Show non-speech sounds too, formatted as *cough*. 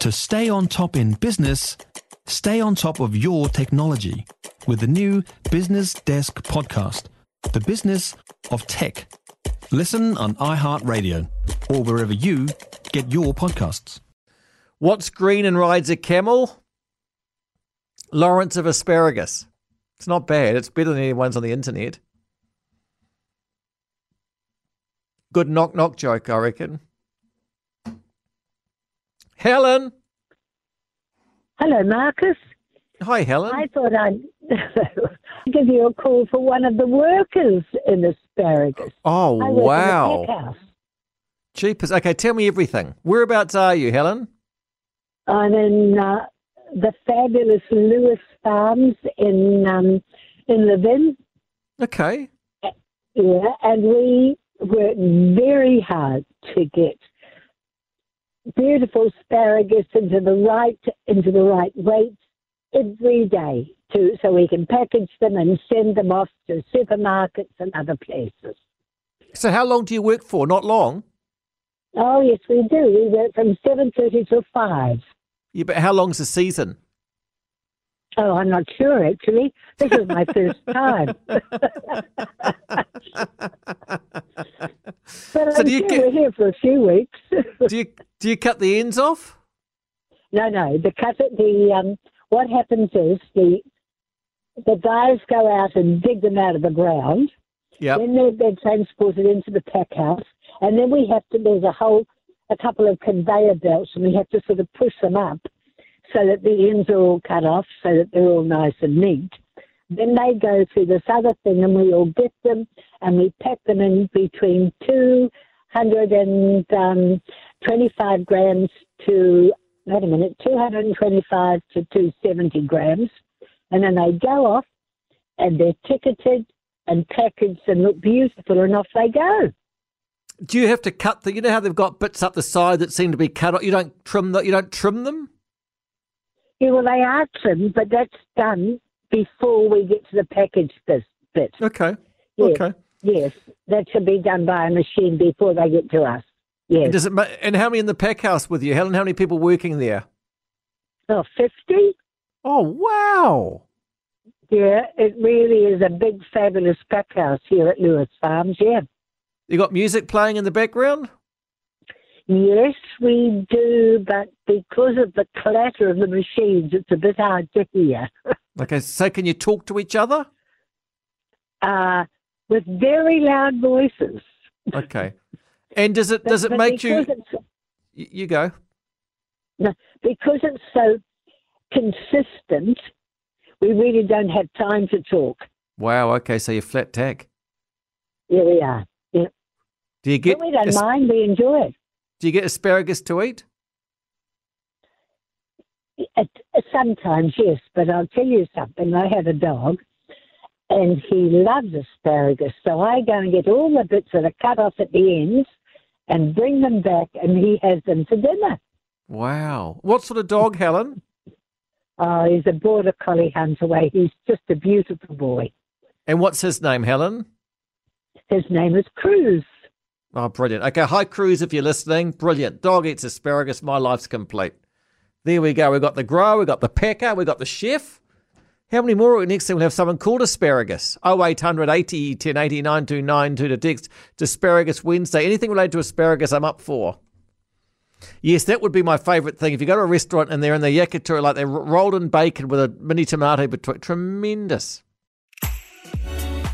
To stay on top in business, stay on top of your technology with the new Business Desk podcast, The Business of Tech. Listen on iHeartRadio or wherever you get your podcasts. What's green and rides a camel? Lawrence of asparagus. It's not bad. It's better than any ones on the internet. Good knock knock joke, I reckon. Helen. Hello, Marcus. Hi, Helen. I thought I'd *laughs* give you a call for one of the workers in asparagus. Oh, I work in the wow. Jeepers. Okay, tell me everything. Whereabouts are you, Helen? I'm in uh, the fabulous Lewis Farms in um, in Levin. Okay. Yeah, and we work very hard to get beautiful asparagus into the right into the right weight every day to so we can package them and send them off to supermarkets and other places. So, how long do you work for? Not long. Oh yes, we do. We work from seven thirty till five. Yeah, but how long's the season? Oh, I'm not sure actually. This is my first time. *laughs* but So I'm do you sure get- we're here for a few weeks. do you do you cut the ends off? no, no. The cut the um. What happens is the the guys go out and dig them out of the ground. Yep. Then they're, they're transported into the pack house, and then we have to. There's a whole, a couple of conveyor belts, and we have to sort of push them up so that the ends are all cut off, so that they're all nice and neat. Then they go through this other thing, and we all get them, and we pack them in between two hundred and um, twenty-five grams to wait a minute, two hundred and twenty-five to two seventy grams, and then they go off, and they're ticketed and packaged and look beautiful, and off they go. Do you have to cut the? You know how they've got bits up the side that seem to be cut off. You don't trim the, You don't trim them. Yeah, well, they are trimmed, but that's done before we get to the package bit. bit. Okay. Yes, Okay. Yes, that should be done by a machine before they get to us. Yes. And does it? And how many in the pack house with you, Helen? How many people working there? Oh, 50? Oh wow! Yeah, it really is a big, fabulous pack house here at Lewis Farms, yeah. You got music playing in the background? Yes, we do, but because of the clatter of the machines, it's a bit hard to hear. *laughs* Okay, so can you talk to each other? Uh, with very loud voices. Okay. And does it does it make you? because it's- y- You go. No, because it's so consistent, we really don't have time to talk. Wow. Okay, so you're flat tack. Here we are. Yeah. Do you get? but we don't as- mind. We enjoy it. Do you get asparagus to eat? Sometimes, yes, but I'll tell you something. I have a dog, and he loves asparagus. So I go and get all the bits that are cut off at the ends and bring them back, and he has them for dinner. Wow. What sort of dog, Helen? Oh, he's a border collie huntaway. He's just a beautiful boy. And what's his name, Helen? His name is Cruz. Oh, brilliant. Okay, hi, Cruz, if you're listening. Brilliant. Dog eats asparagus. My life's complete. There we go. We've got the grower, we've got the packer, we've got the chef. How many more? Next thing we'll have someone called asparagus. 0800 80 10 80 929 to text Asparagus Wednesday. Anything related to asparagus, I'm up for. Yes, that would be my favourite thing. If you go to a restaurant and they're in the yakitori, like they're rolled in bacon with a mini tomato between, tremendous.